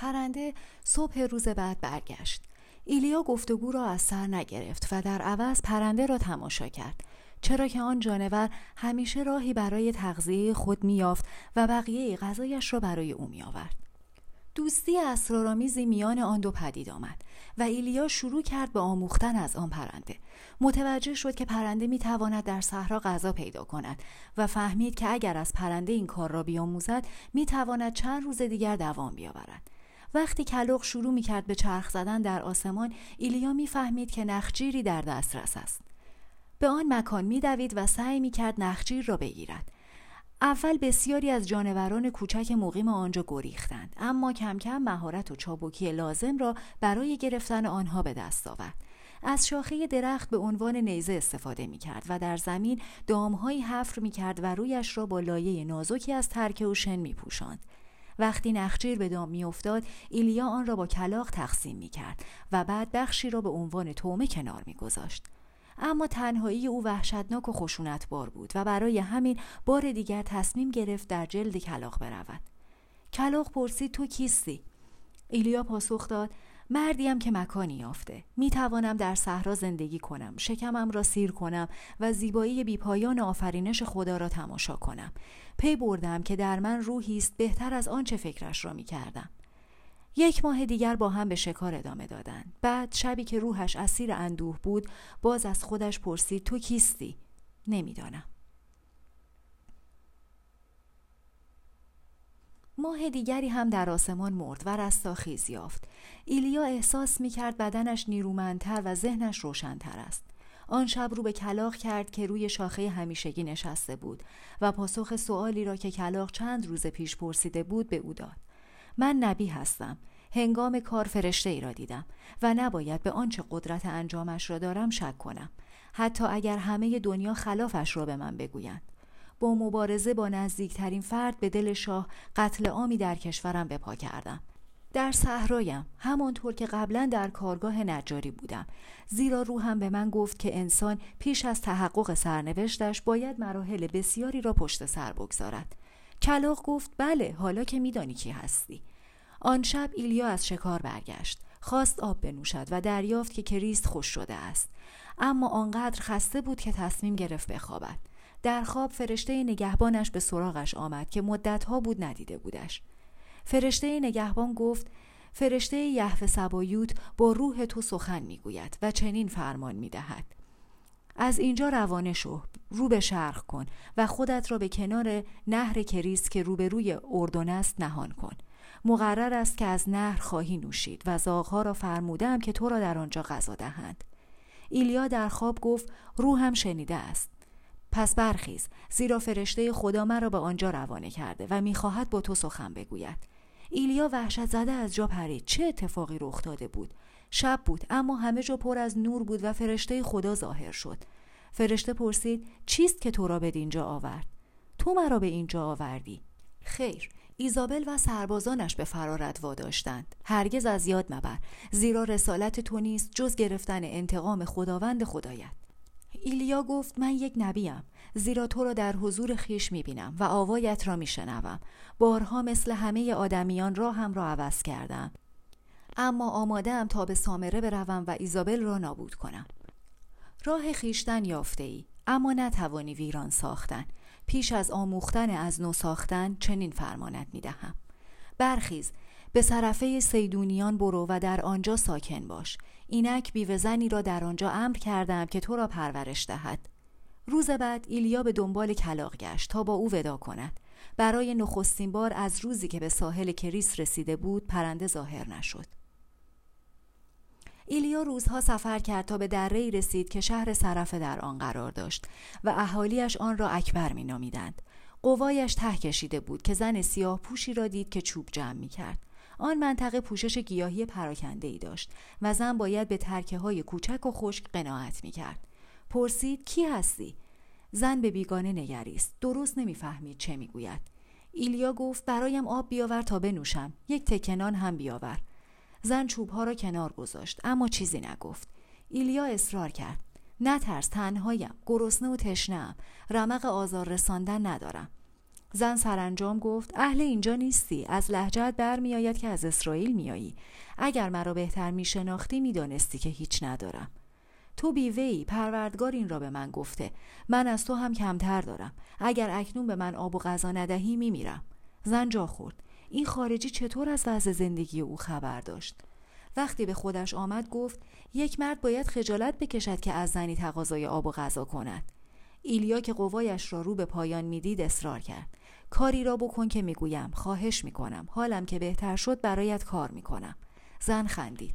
پرنده صبح روز بعد برگشت. ایلیا گفتگو را از سر نگرفت و در عوض پرنده را تماشا کرد. چرا که آن جانور همیشه راهی برای تغذیه خود میافت و بقیه غذایش را برای او میآورد. دوستی اسرارآمیزی میان آن دو پدید آمد و ایلیا شروع کرد به آموختن از آن پرنده. متوجه شد که پرنده می‌تواند در صحرا غذا پیدا کند و فهمید که اگر از پرنده این کار را بیاموزد می‌تواند چند روز دیگر دوام بیاورد. وقتی کلوق شروع می‌کرد به چرخ زدن در آسمان ایلیا می‌فهمید که نخجیری در دسترس است. به آن مکان میدوید و سعی می‌کرد نخجیر را بگیرد. اول بسیاری از جانوران کوچک مقیم آنجا گریختند اما کم کم مهارت و چابکی لازم را برای گرفتن آنها به دست آورد. از شاخه درخت به عنوان نیزه استفاده می کرد و در زمین دامهایی حفر می کرد و رویش را با لایه نازکی از ترکه و شن می پوشند. وقتی نخجیر به دام میافتاد ایلیا آن را با کلاق تقسیم می کرد و بعد بخشی را به عنوان تومه کنار می گذاشت. اما تنهایی او وحشتناک و خشونتبار بود و برای همین بار دیگر تصمیم گرفت در جلد کلاق برود کلاق پرسید تو کیستی ایلیا پاسخ داد مردیم که مکانی یافته می توانم در صحرا زندگی کنم شکمم را سیر کنم و زیبایی بیپایان آفرینش خدا را تماشا کنم پی بردم که در من روحی است بهتر از آنچه فکرش را می کردم یک ماه دیگر با هم به شکار ادامه دادند. بعد شبی که روحش اسیر اندوه بود باز از خودش پرسید تو کیستی؟ نمی‌دانم. ماه دیگری هم در آسمان مرد و رستاخیز یافت. ایلیا احساس می کرد بدنش نیرومندتر و ذهنش روشنتر است. آن شب رو به کلاق کرد که روی شاخه همیشگی نشسته بود و پاسخ سوالی را که کلاق چند روز پیش پرسیده بود به او داد. من نبی هستم هنگام کار فرشته ای را دیدم و نباید به آنچه قدرت انجامش را دارم شک کنم حتی اگر همه دنیا خلافش را به من بگویند با مبارزه با نزدیکترین فرد به دل شاه قتل عامی در کشورم بپا کردم. در صحرایم همانطور که قبلا در کارگاه نجاری بودم. زیرا روحم به من گفت که انسان پیش از تحقق سرنوشتش باید مراحل بسیاری را پشت سر بگذارد. کلاق گفت بله حالا که میدانی کی هستی. آن شب ایلیا از شکار برگشت. خواست آب بنوشد و دریافت که کریست خوش شده است. اما آنقدر خسته بود که تصمیم گرفت بخوابد. در خواب فرشته نگهبانش به سراغش آمد که مدتها بود ندیده بودش. فرشته نگهبان گفت فرشته یهوه سبایوت با روح تو سخن می‌گوید و چنین فرمان می‌دهد. از اینجا روانه شو رو به شرق کن و خودت را به کنار نهر کریس که روبروی اردن است نهان کن. مقرر است که از نهر خواهی نوشید و زاغها را فرمودم که تو را در آنجا غذا دهند. ایلیا در خواب گفت روحم شنیده است. پس برخیز زیرا فرشته خدا مرا به آنجا روانه کرده و می‌خواهد با تو سخن بگوید. ایلیا وحشت زده از جا پرید. چه اتفاقی رخ داده بود؟ شب بود اما همه جا پر از نور بود و فرشته خدا ظاهر شد. فرشته پرسید چیست که تو را به اینجا آورد؟ تو مرا به اینجا آوردی. خیر ایزابل و سربازانش به فرارت واداشتند. هرگز از یاد مبر زیرا رسالت تو نیست جز گرفتن انتقام خداوند خدایت. ایلیا گفت من یک نبیم. زیرا تو را در حضور خیش می‌بینم و آوایت را میشنوم. بارها مثل همه آدمیان راهم را عوض کردم. اما آماده تا به سامره بروم و ایزابل را نابود کنم. راه خیشتن یافته ای اما نتوانی ویران ساختن. پیش از آموختن از نو ساختن چنین فرمانت می دهم برخیز. به صرفه سیدونیان برو و در آنجا ساکن باش اینک بیوزنی را در آنجا امر کردم که تو را پرورش دهد روز بعد ایلیا به دنبال کلاق گشت تا با او ودا کند برای نخستین بار از روزی که به ساحل کریس رسیده بود پرنده ظاهر نشد ایلیا روزها سفر کرد تا به دره رسید که شهر صرفه در آن قرار داشت و اهالیش آن را اکبر می نامیدند. قوایش ته کشیده بود که زن سیاه پوشی را دید که چوب جمع می کرد. آن منطقه پوشش گیاهی پراکنده ای داشت و زن باید به ترکه های کوچک و خشک قناعت می کرد. پرسید کی هستی؟ زن به بیگانه نگریست. درست نمی‌فهمید چه می‌گوید. ایلیا گفت برایم آب بیاور تا بنوشم. یک تکنان هم بیاور. زن چوبها را کنار گذاشت اما چیزی نگفت ایلیا اصرار کرد نترس تنهایم گرسنه و تشنهام رمق آزار رساندن ندارم زن سرانجام گفت اهل اینجا نیستی از لهجت برمیآید که از اسرائیل میایی. اگر مرا بهتر میشناختی می‌دانستی که هیچ ندارم. تو بیوهی پروردگار این را به من گفته. من از تو هم کمتر دارم. اگر اکنون به من آب و غذا ندهی میمیرم. زن جا خورد. این خارجی چطور از وضع زندگی او خبر داشت؟ وقتی به خودش آمد گفت یک مرد باید خجالت بکشد که از زنی تقاضای آب و غذا کند. ایلیا که قوایش را رو به پایان می‌دید اصرار کرد. کاری را بکن که می‌گویم. خواهش می‌کنم. حالم که بهتر شد برایت کار می‌کنم. زن خندید.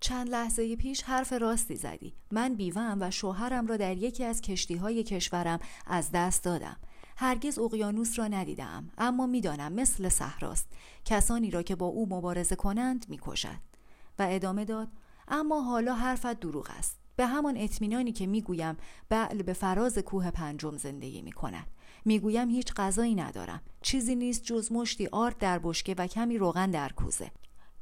چند لحظه پیش حرف راستی زدی. من بیوهم و شوهرم را در یکی از کشتی های کشورم از دست دادم. هرگز اقیانوس را ندیدم اما می‌دانم مثل صحراست. کسانی را که با او مبارزه کنند می‌کشد. و ادامه داد اما حالا حرفت دروغ است. به همان اطمینانی که می‌گویم بعل به فراز کوه پنجم زندگی می کند می‌گویم هیچ غذایی ندارم چیزی نیست جز مشتی آرد در بشکه و کمی روغن در کوزه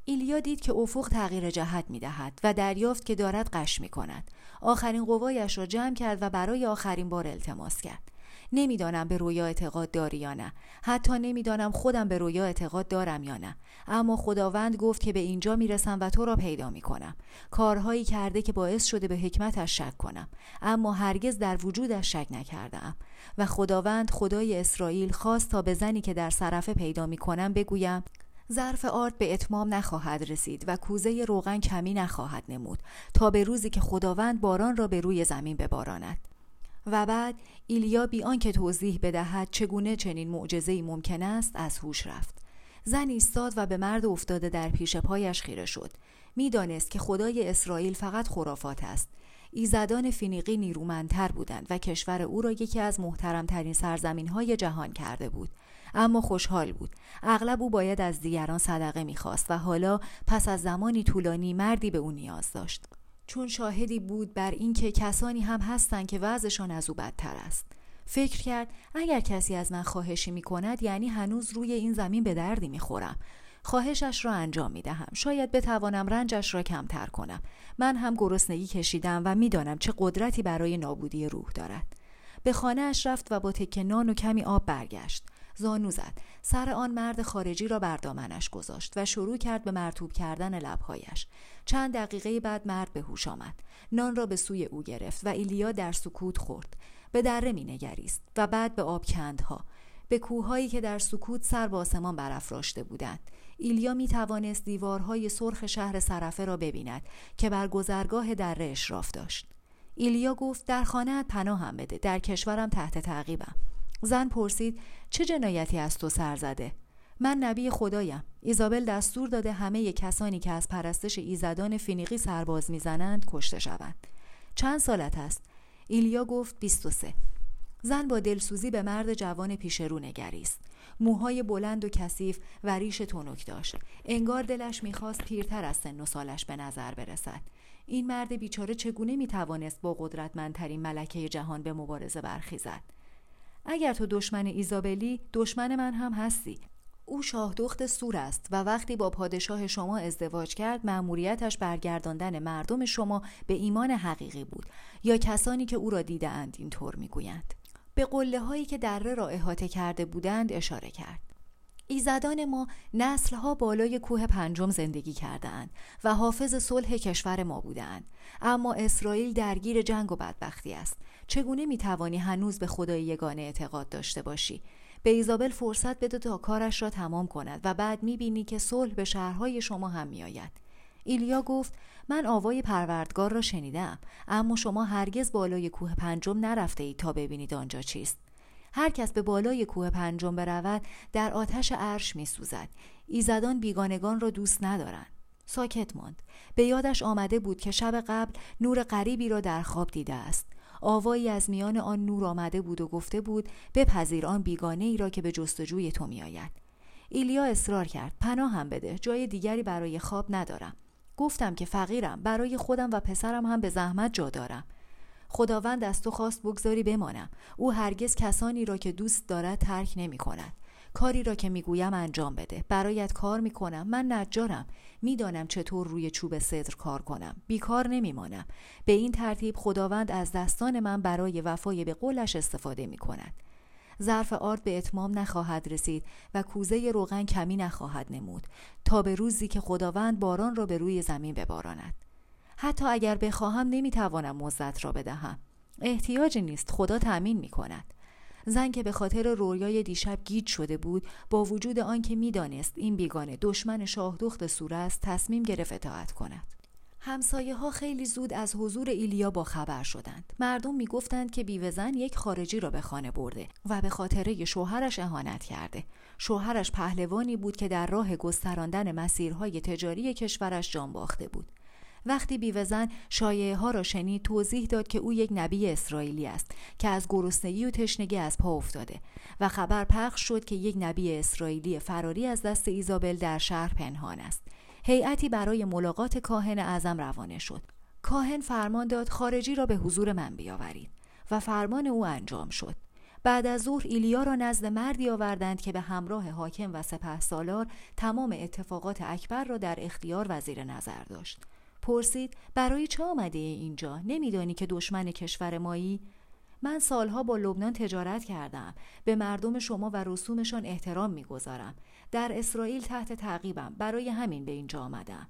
ایلیا دید که افق تغییر جهت می دهد و دریافت که دارد قش می کند. آخرین قوایش را جمع کرد و برای آخرین بار التماس کرد. نمی‌دانم به رویا اعتقاد داری یا نه. حتی نمی‌دانم خودم به رویا اعتقاد دارم یا نه. اما خداوند گفت که به اینجا می‌رسم و تو را پیدا می‌کنم. کارهایی کرده که باعث شده به حکمتش شک کنم. اما هرگز در وجودش شک نکردم و خداوند خدای اسرائیل خواست تا به زنی که در صرفه پیدا می‌کنم بگویم ظرف آرد به اتمام نخواهد رسید و کوزه روغن کمی نخواهد نمود تا به روزی که خداوند باران را به روی زمین بباراند. و بعد ایلیا بی آنکه توضیح بدهد چگونه چنین معجزه‌ای ممکن است از هوش رفت. زن ایستاد و به مرد افتاده در پیش پایش خیره شد. می‌دانست که خدای اسرائیل فقط خرافات است. ایزدان فینیقی نیرومندتر بودند و کشور او را یکی از محترمترین سرزمین های جهان کرده بود. اما خوشحال بود. اغلب او باید از دیگران صدقه می‌خواست و حالا پس از زمانی طولانی مردی به او نیاز داشت. چون شاهدی بود بر اینکه کسانی هم هستند که وضعشان از او بدتر است فکر کرد اگر کسی از من خواهشی می کند یعنی هنوز روی این زمین به دردی می خورم. خواهشش را انجام می دهم. شاید بتوانم رنجش را کمتر کنم. من هم گرسنگی کشیدم و می‌دانم چه قدرتی برای نابودی روح دارد. به خانه اش رفت و با تکه نان و کمی آب برگشت. زانو زد. سر آن مرد خارجی را بر دامنش گذاشت و شروع کرد به مرتوب کردن لبهایش. چند دقیقه بعد مرد به هوش آمد. نان را به سوی او گرفت و ایلیا در سکوت خورد. به دره می نگریست و بعد به آب کندها به کوههایی که در سکوت سر به آسمان برافراشته بودند. ایلیا می توانست دیوارهای سرخ شهر سرفه را ببیند که بر گذرگاه دره اشراف داشت. ایلیا گفت در خانه پناه هم بده. در کشورم تحت تعقیبم. زن پرسید چه جنایتی از تو سر زده؟ من نبی خدایم. ایزابل دستور داده همه کسانی که از پرستش ایزدان فینیقی سرباز می‌زنند کشته شوند. چند سالت است؟ ایلیا گفت 23 زن با دلسوزی به مرد جوان پیش رو نگریست. موهای بلند و کثیف و ریش تونک داشت. انگار دلش می‌خواست پیرتر از سن و سالش به نظر برسد. این مرد بیچاره چگونه می‌توانست با قدرتمندترین ملکه جهان به مبارزه برخیزد؟ اگر تو دشمن ایزابلی دشمن من هم هستی. او شاهدخت سور است و وقتی با پادشاه شما ازدواج کرد مأموریتش برگرداندن مردم شما به ایمان حقیقی بود. یا کسانی که او را دیدهاند اینطور می‌گویند. به قله هایی که دره را احاطه کرده بودند اشاره کرد. ایزدان ما نسلها بالای کوه پنجم زندگی کردهاند و حافظ صلح کشور ما بودند اما اسرائیل درگیر جنگ و بدبختی است. چگونه می‌توانی هنوز به خدای یگانه اعتقاد داشته باشی؟ به ایزابل فرصت بده تا کارش را تمام کند و بعد می‌بینی که صلح به شهرهای شما هم میآید. ایلیا گفت من آوای پروردگار را شنیدم اما شما هرگز بالای کوه پنجم نرفته اید تا ببینید آنجا چیست. هر کس به بالای کوه پنجم برود در آتش عرش می سوزد ایزدان بیگانگان را دوست ندارند. ساکت ماند. به یادش آمده بود که شب قبل نور غریبی را در خواب دیده است. آوایی از میان آن نور آمده بود و گفته بود بپذیر آن بیگانه ای را که به جستجوی تو میآید. ایلیا اصرار کرد. پناه هم بده. جای دیگری برای خواب ندارم. گفتم که فقیرم. برای خودم و پسرم هم به زحمت جا دارم. خداوند از تو خواست بگذاری بمانم. او هرگز کسانی را که دوست دارد ترک نمی کند کاری را که می‌گویم انجام بده. برایت کار می‌کنم. من نجارم. می‌دانم چطور روی چوب صدر کار کنم. بیکار نمیمانم. به این ترتیب خداوند از دستان من برای وفای به قولش استفاده می کند ظرف آرد به اتمام نخواهد رسید و کوزه روغن کمی نخواهد نمود تا به روزی که خداوند باران را به روی زمین بباراند. حتی اگر بخواهم نمی‌توانم مزت را بدهم احتیاجی نیست خدا تأمین می کند زن که به خاطر رویای دیشب گیج شده بود با وجود آنکه می‌دانست این بیگانه دشمن شاهدخت سوره است تصمیم گرفت اطاعت کند همسایه ها خیلی زود از حضور ایلیا با خبر شدند. مردم می‌گفتند که بیوهزن یک خارجی را به خانه برده و به خاطره شوهرش اهانت کرده. شوهرش پهلوانی بود که در راه گستراندن مسیرهای تجاری کشورش جان باخته بود. وقتی بیوزن شایعه ها را شنید توضیح داد که او یک نبی اسرائیلی است که از گرسنگی و تشنگی از پا افتاده و خبر پخش شد که یک نبی اسرائیلی فراری از دست ایزابل در شهر پنهان است. هیئتی برای ملاقات کاهن اعظم روانه شد. کاهن فرمان داد خارجی را به حضور من بیاورید و فرمان او انجام شد. بعد از ظهر ایلیا را نزد مردی آوردند که به همراه حاکم و سپه سالار تمام اتفاقات اکبر را در اختیار وزیر نظر داشت. پرسید برای چه آمده اینجا؟ نمیدانی که دشمن کشور مایی؟ من سالها با لبنان تجارت کردم. به مردم شما و رسومشان احترام می‌گذارم. در اسرائیل تحت تعقیبم. برای همین به اینجا آمدم.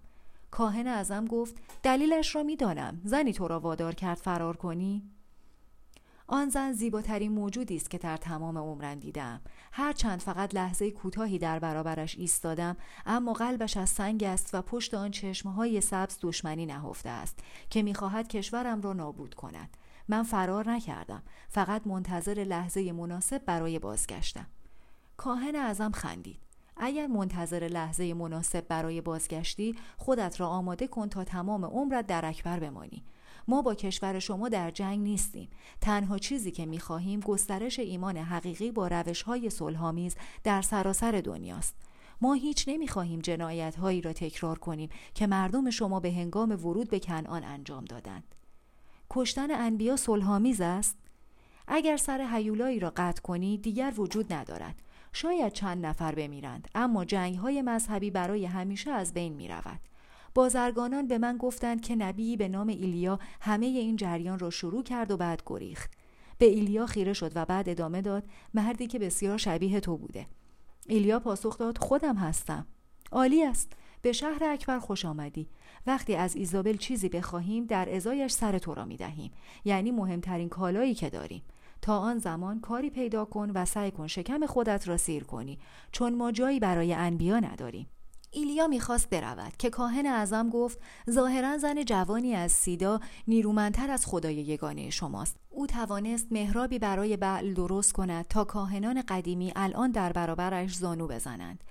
کاهن ازم گفت دلیلش را می‌دانم. زنی تو را وادار کرد فرار کنی؟ آن زن زیباترین موجودی است که در تمام عمرم دیدم هرچند فقط لحظه کوتاهی در برابرش ایستادم اما قلبش از سنگ است و پشت آن چشمهای سبز دشمنی نهفته است که می‌خواهد کشورم را نابود کند. من فرار نکردم فقط منتظر لحظه مناسب برای بازگشتم. کاهن ازم خندید. اگر منتظر لحظه مناسب برای بازگشتی خودت را آماده کن تا تمام عمرت در اکبر بمانی. ما با کشور شما در جنگ نیستیم. تنها چیزی که می‌خواهیم گسترش ایمان حقیقی با روش های صلحآمیز در سراسر دنیاست. ما هیچ نمی‌خواهیم جنایت هایی را تکرار کنیم که مردم شما به هنگام ورود به کنعان انجام دادند. کشتن انبیا صلحآمیز است؟ اگر سر حیولایی را قطع کنی دیگر وجود ندارد. شاید چند نفر بمیرند اما جنگ های مذهبی برای همیشه از بین می رود. بازرگانان به من گفتند که نبی به نام ایلیا همه این جریان را شروع کرد و بعد گریخت. به ایلیا خیره شد و بعد ادامه داد مردی که بسیار شبیه تو بوده. ایلیا پاسخ داد خودم هستم. عالی است. به شهر اکبر خوش آمدی. وقتی از ایزابل چیزی بخواهیم در ازایش سر تو را می دهیم یعنی مهمترین کالایی که داریم. تا آن زمان کاری پیدا کن و سعی کن شکم خودت را سیر کنی. چون ما جایی برای انبیا نداریم. ایلیا می‌خواست برود که کاهن اعظم گفت ظاهرا زن جوانی از سیدا نیرومندتر از خدای یگانه شماست. او توانست مهرابی برای بعل درست کند تا کاهنان قدیمی الان در برابرش زانو بزنند.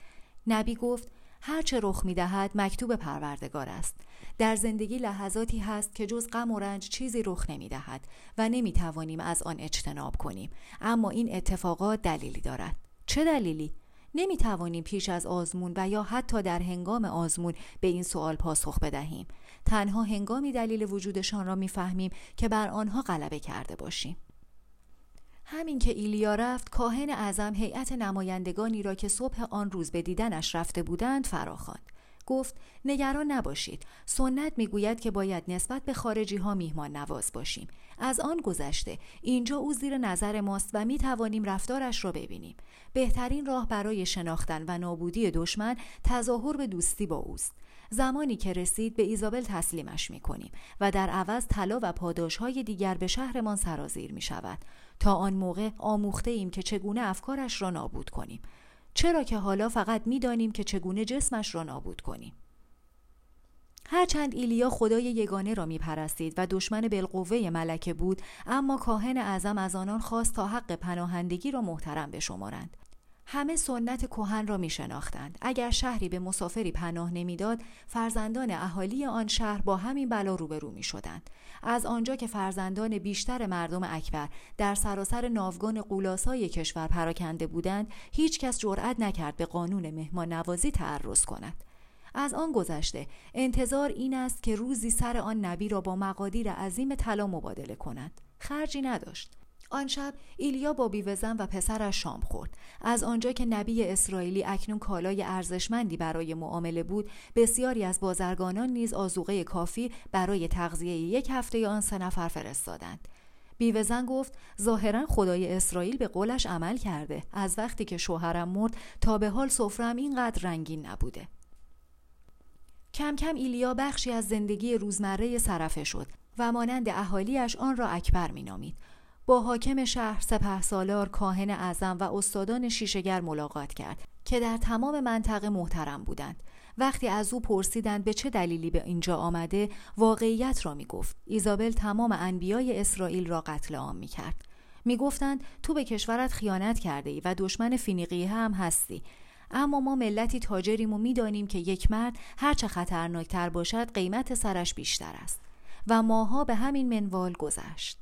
نبی گفت هرچه رخ می‌دهد مکتوب پروردگار است. در زندگی لحظاتی هست که جز غم و رنج چیزی رخ نمی‌دهد و نمی‌توانیم از آن اجتناب کنیم. اما این اتفاقات دلیلی دارد. چه دلیلی؟ نمی توانیم پیش از آزمون و یا حتی در هنگام آزمون به این سوال پاسخ بدهیم. تنها هنگامی دلیل وجودشان را می‌فهمیم که بر آنها غلبه کرده باشیم. همین که ایلیا رفت کاهن اعظم هیئت نمایندگانی را که صبح آن روز به دیدنش رفته بودند فراخواند. گفت نگران نباشید. سنت می‌گوید که باید نسبت به خارجی ها میهمان نواز باشیم. از آن گذشته اینجا او زیر نظر ماست و می توانیم رفتارش را ببینیم. بهترین راه برای شناختن و نابودی دشمن تظاهر به دوستی با اوست. زمانی که رسید به ایزابل تسلیمش می کنیم و در عوض طلا و پاداش های دیگر به شهرمان سرازیر می شود تا آن موقع آموخته ایم که چگونه افکارش را نابود کنیم. چرا که حالا فقط می‌دانیم که چگونه جسمش را نابود کنیم. هرچند ایلیا خدای یگانه را میپرستید و دشمن بالقوه ملکه بود اما کاهن اعظم از آنان خواست تا حق پناهندگی را محترم بشمارند. همه سنت کهن را می شناختند. اگر شهری به مسافری پناه نمی‌داد، فرزندان اهالی آن شهر با همین بلا روبرو می شدند. از آنجا که فرزندان بیشتر مردم اکبر در سراسر ناوگان قولاسای کشور پراکنده بودند، هیچ کس جرأت نکرد به قانون مهمان نوازی تعرض کند. از آن گذشته انتظار این است که روزی سر آن نبی را با مقادیر عظیم طلا مبادله کند. خرجی نداشت. آن شب ایلیا با بیوزن و پسرش شام خورد. از آنجا که نبی اسرائیلی اکنون کالای ارزشمندی برای معامله بود بسیاری از بازرگانان نیز آزوقه کافی برای تغذیه یک هفته آن سه نفر فرستادند. بیوهزن گفت ظاهرا خدای اسرائیل به قولش عمل کرده. از وقتی که شوهرم مرد تا به حال سفرم اینقدر رنگین نبوده. کم کم ایلیا بخشی از زندگی روزمره سرفه شد و مانند اهالیش آن را اکبر مینامید. با حاکم شهر سپه سالار کاهن اعظم و استادان شیشگر ملاقات کرد که در تمام منطقه محترم بودند. وقتی از او پرسیدند به چه دلیلی به اینجا آمده واقعیت را می گفت ایزابل تمام انبیای اسرائیل را قتل عام می کرد می گفتند تو به کشورت خیانت کرده ای و دشمن فینیقی هم هستی. اما ما ملتی تاجریم و می‌دانیم که یک مرد هرچه خطرناکتر باشد قیمت سرش بیشتر است. و ماها به همین منوال گذشت.